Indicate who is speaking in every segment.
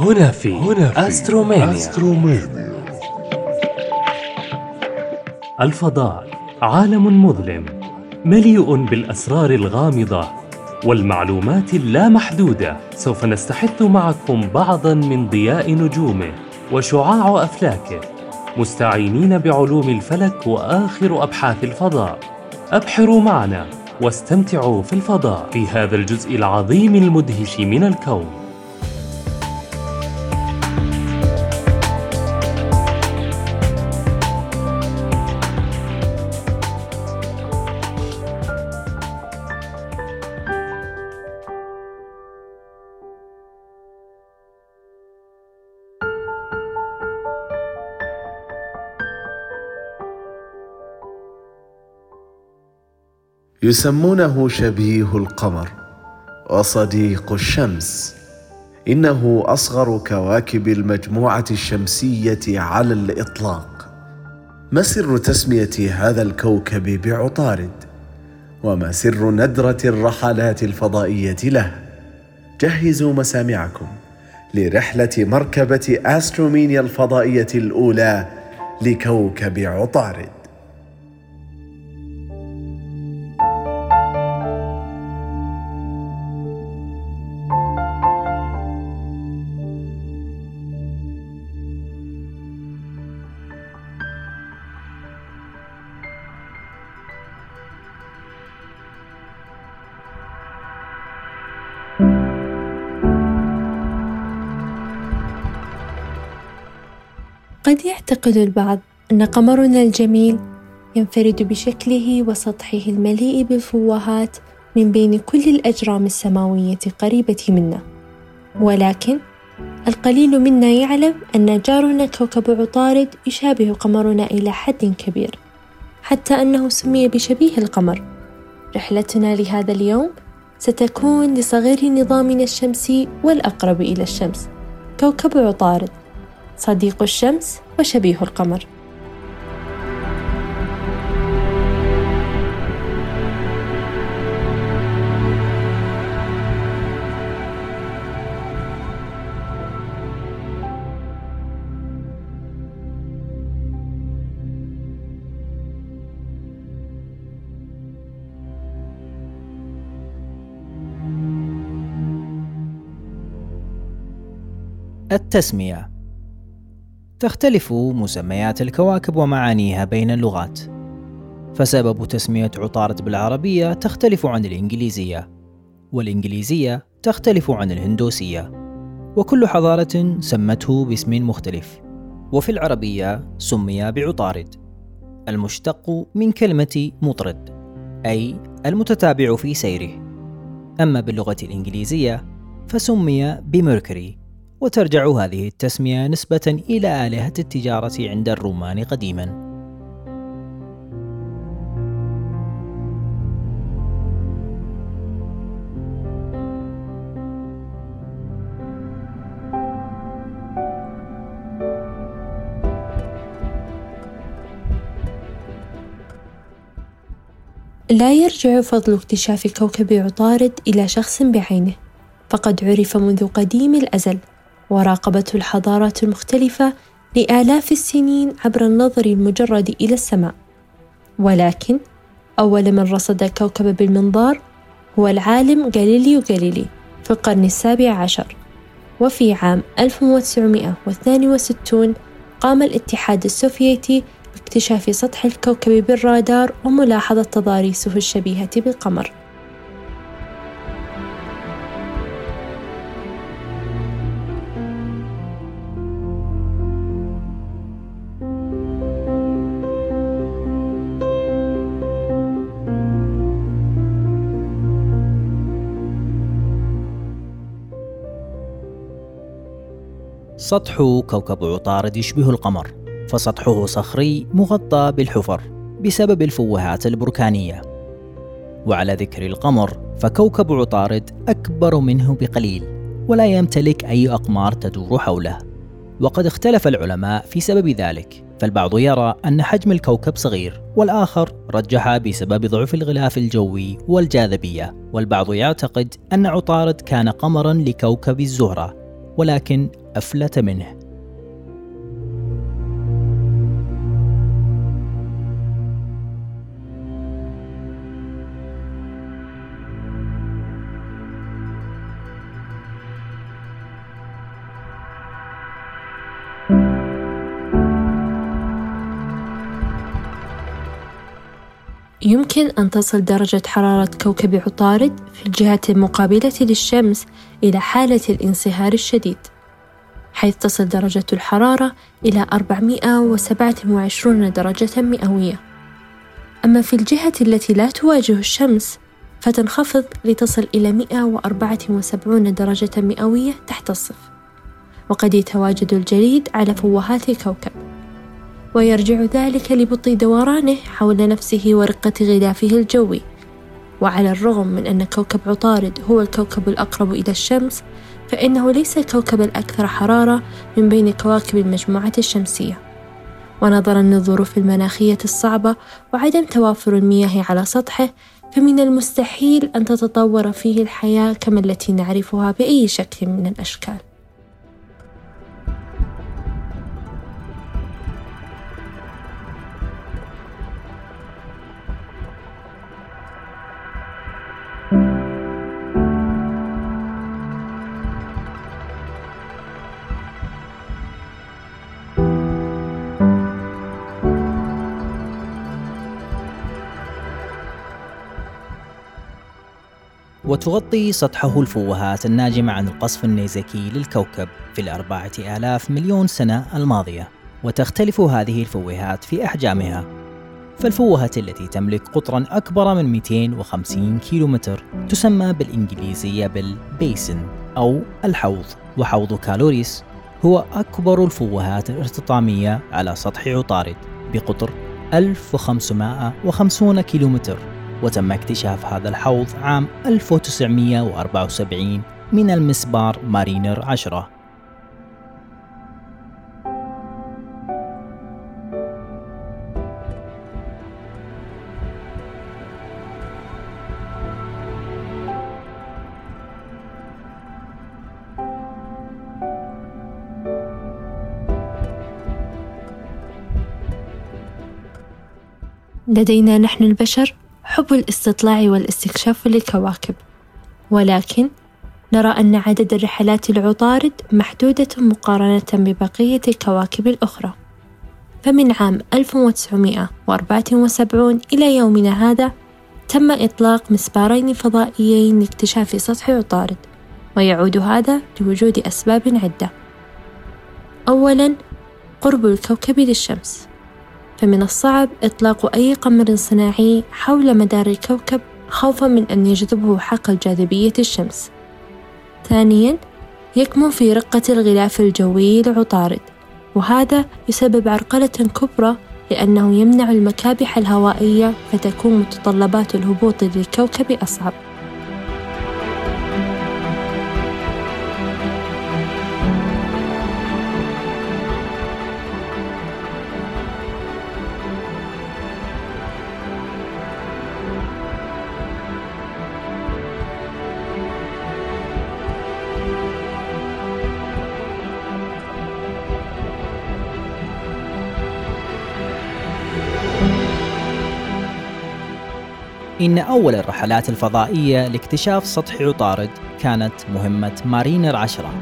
Speaker 1: هنا في هنا في أسترومانيا.
Speaker 2: أسترومانيا.
Speaker 1: الفضاء عالم مظلم مليء بالأسرار الغامضة والمعلومات اللامحدودة. سوف نستحث معكم بعضا من ضياء نجومه وشعاع أفلاكه مستعينين بعلوم الفلك وآخر أبحاث الفضاء. أبحروا معنا واستمتعوا في الفضاء. في هذا الجزء العظيم المدهش من الكون.
Speaker 2: يسمونه شبيه القمر وصديق الشمس. إنه أصغر كواكب المجموعة الشمسية على الإطلاق. ما سر تسمية هذا الكوكب بعطارد؟ وما سر ندرة الرحلات الفضائية له؟ جهزوا مسامعكم لرحلة مركبة أسترومينيا الفضائية الأولى لكوكب عطارد.
Speaker 3: قد يعتقد البعض أن قمرنا الجميل ينفرد بشكله وسطحه المليء بالفوهات من بين كل الأجرام السماوية قريبة منا، ولكن القليل منا يعلم أن جارنا كوكب عطارد يشابه قمرنا إلى حد كبير، حتى أنه سمي بشبيه القمر. رحلتنا لهذا اليوم ستكون لصغير نظامنا الشمسي والأقرب إلى الشمس، كوكب عطارد. صديق الشمس وشبيه القمر.
Speaker 4: التسمية. تختلف مسميات الكواكب ومعانيها بين اللغات. فسبب تسمية عطارد بالعربية تختلف عن الإنجليزية والإنجليزية تختلف عن الهندوسية. وكل حضارة سمته باسم مختلف وفي العربية سمي بعطارد المشتق من كلمة مطرد أي المتتابع في سيره. أما باللغة الإنجليزية فسمي بميركوري. وترجع هذه التسمية نسبة إلى آلهة التجارة عند الرومان قديما.
Speaker 3: لا يرجع فضل اكتشاف كوكب عطارد إلى شخص بعينه فقد عرف منذ قديم الأزل. وراقبته الحضارات المختلفة لآلاف السنين عبر النظر المجرد إلى السماء. ولكن أول من رصد الكوكب بالمنظار هو العالم غاليليو غاليلي في القرن السابع عشر. وفي عام 1962 قام الاتحاد السوفيتي باكتشاف سطح الكوكب بالرادار وملاحظة تضاريسه الشبيهة بالقمر.
Speaker 4: سطح كوكب عطارد يشبه القمر فسطحه صخري مغطى بالحفر بسبب الفوهات البركانية. وعلى ذكر القمر فكوكب عطارد أكبر منه بقليل ولا يمتلك أي أقمار تدور حوله. وقد اختلف العلماء في سبب ذلك فالبعض يرى أن حجم الكوكب صغير والآخر رجح بسبب ضعف الغلاف الجوي والجاذبية. والبعض يعتقد أن عطارد كان قمرا لكوكب الزهرة ولكن أفلت منه.
Speaker 3: يمكن أن تصل درجة حرارة كوكب عطارد في الجهة المقابلة للشمس إلى حالة الانصهار الشديد. حيث تصل درجة الحرارة إلى 427 درجة مئوية. أما في الجهة التي لا تواجه الشمس فتنخفض لتصل إلى 174 درجة مئوية تحت الصفر. وقد يتواجد الجليد على فوهات الكوكب. ويرجع ذلك لبطء دورانه حول نفسه ورقة غلافه الجوي. وعلى الرغم من أن كوكب عطارد هو الكوكب الأقرب إلى الشمس فإنه ليس الكوكب الأكثر حرارة من بين كواكب المجموعة الشمسية. ونظرا للظروف المناخية الصعبة وعدم توافر المياه على سطحه فمن المستحيل أن تتطور فيه الحياة كما التي نعرفها بأي شكل من الأشكال.
Speaker 4: وتغطي سطحه الفوهات الناجمة عن القصف النيزكي للكوكب في الأربعة آلاف مليون سنة الماضية وتختلف هذه الفوهات في أحجامها. فالفوهة التي تملك قطرا أكبر من 250 كيلومتر تسمى بالإنجليزية بالبيسن أو الحوض وحوض كالوريس هو أكبر الفوهات الارتطامية على سطح عطارد بقطر 1550 كيلومتر. وتم اكتشاف هذا الحوض عام 1974 من المسبار مارينر 10
Speaker 3: لدينا نحن البشر؟ حب الاستطلاع والاستكشاف للكواكب. ولكن نرى أن عدد الرحلات العطارد محدودة مقارنة ببقية الكواكب الأخرى. فمن عام 1974 إلى يومنا هذا تم إطلاق مسبارين فضائيين لاكتشاف سطح عطارد ويعود هذا لوجود أسباب عدة. أولاً قرب الكوكب للشمس. فمن الصعب إطلاق أي قمر صناعي حول مدار الكوكب خوفا من أن يجذبه حقل جاذبية الشمس. ثانيا يكمن في رقة الغلاف الجوي لعطارد وهذا يسبب عرقلة كبرى لأنه يمنع المكابح الهوائية فتكون متطلبات الهبوط للكوكب أصعب
Speaker 4: إن أول الرحلات الفضائية لاكتشاف سطح عطارد كانت مهمة مارينر 10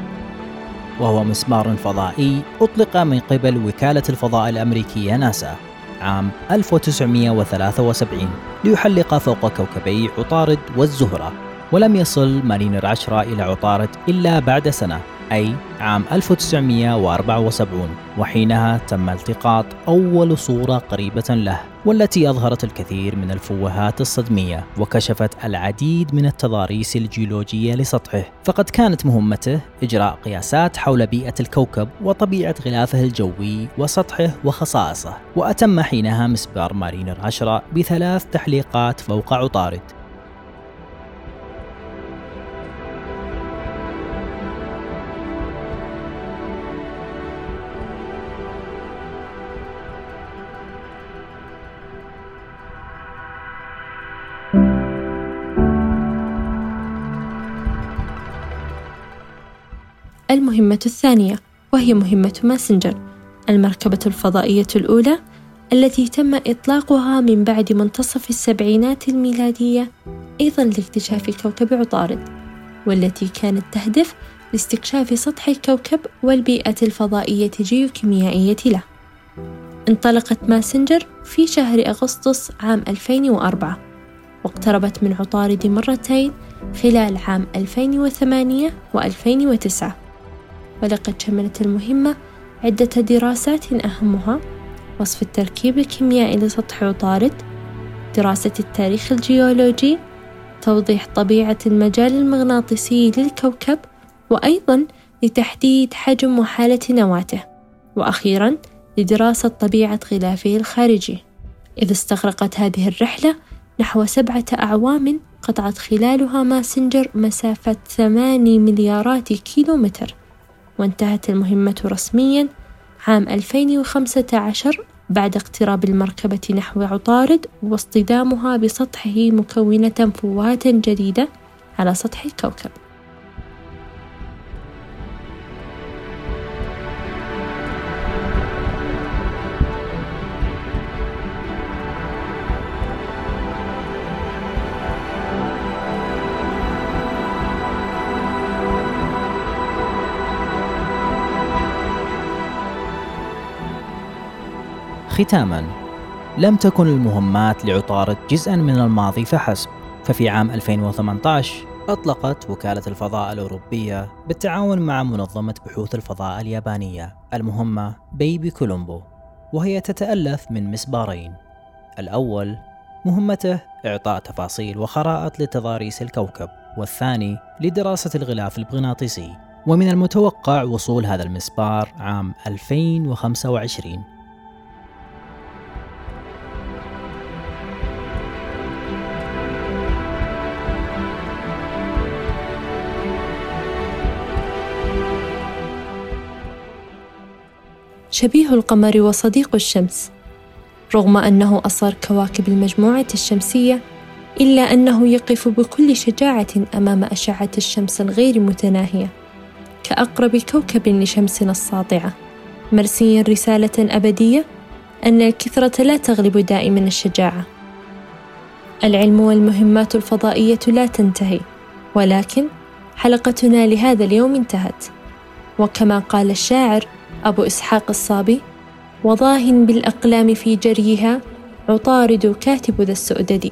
Speaker 4: وهو مسمار فضائي أطلق من قبل وكالة الفضاء الأمريكية ناسا عام 1973 ليحلق فوق كوكبي عطارد والزهرة ولم يصل مارينر 10 إلى عطارد إلا بعد سنة. أي عام 1974 وحينها تم التقاط أول صورة قريبة له والتي أظهرت الكثير من الفوهات الصدمية وكشفت العديد من التضاريس الجيولوجية لسطحه. فقد كانت مهمته إجراء قياسات حول بيئة الكوكب وطبيعة غلافه الجوي وسطحه وخصائصه وأتم حينها مسبار مارينر 10 بثلاث تحليقات فوق عطارد.
Speaker 3: المهمة الثانية وهي مهمة ماسنجر المركبة الفضائية الأولى التي تم إطلاقها من بعد منتصف السبعينات الميلادية أيضا لاكتشاف كوكب عطارد والتي كانت تهدف لاستكشاف سطح الكوكب والبيئة الفضائية جيوكيميائية له. انطلقت ماسنجر في شهر أغسطس عام 2004 واقتربت من عطارد مرتين خلال عام 2008 و2009 ولقد شملت المهمة عدة دراسات أهمها وصف التركيب الكيميائي لسطح عطارد دراسة التاريخ الجيولوجي توضيح طبيعة المجال المغناطيسي للكوكب وأيضا لتحديد حجم وحالة نواته وأخيرا لدراسة طبيعة غلافه الخارجي. إذ استغرقت هذه الرحلة نحو سبعة أعوام قطعت خلالها ماسنجر مسافة ثماني مليارات كيلومتر. وانتهت المهمة رسميا عام 2015 بعد اقتراب المركبة نحو عطارد واصطدامها بسطحه مكونة فوهات جديدة على سطح الكوكب.
Speaker 4: ختاما. لم تكن المهمات لعطارد جزءا من الماضي فحسب. ففي عام 2018 أطلقت وكالة الفضاء الأوروبية بالتعاون مع منظمة بحوث الفضاء اليابانية المهمة بيبي كولومبو وهي تتألف من مسبارين. الأول مهمته إعطاء تفاصيل وخرائط لتضاريس الكوكب والثاني لدراسة الغلاف المغناطيسي ومن المتوقع وصول هذا المسبار عام 2025
Speaker 3: شبيه القمر وصديق الشمس رغم أنه أصغر كواكب المجموعة الشمسية إلا أنه يقف بكل شجاعة أمام أشعة الشمس الغير متناهية كأقرب كوكب لشمسنا الساطعة. مرسيا رسالة أبدية أن الكثرة لا تغلب دائما الشجاعة. العلم والمهمات الفضائية لا تنتهي ولكن حلقتنا لهذا اليوم انتهت. وكما قال الشاعر أبو إسحاق الصابي وضاه بالأقلام في جريها عطارد كاتب ذا السؤدد.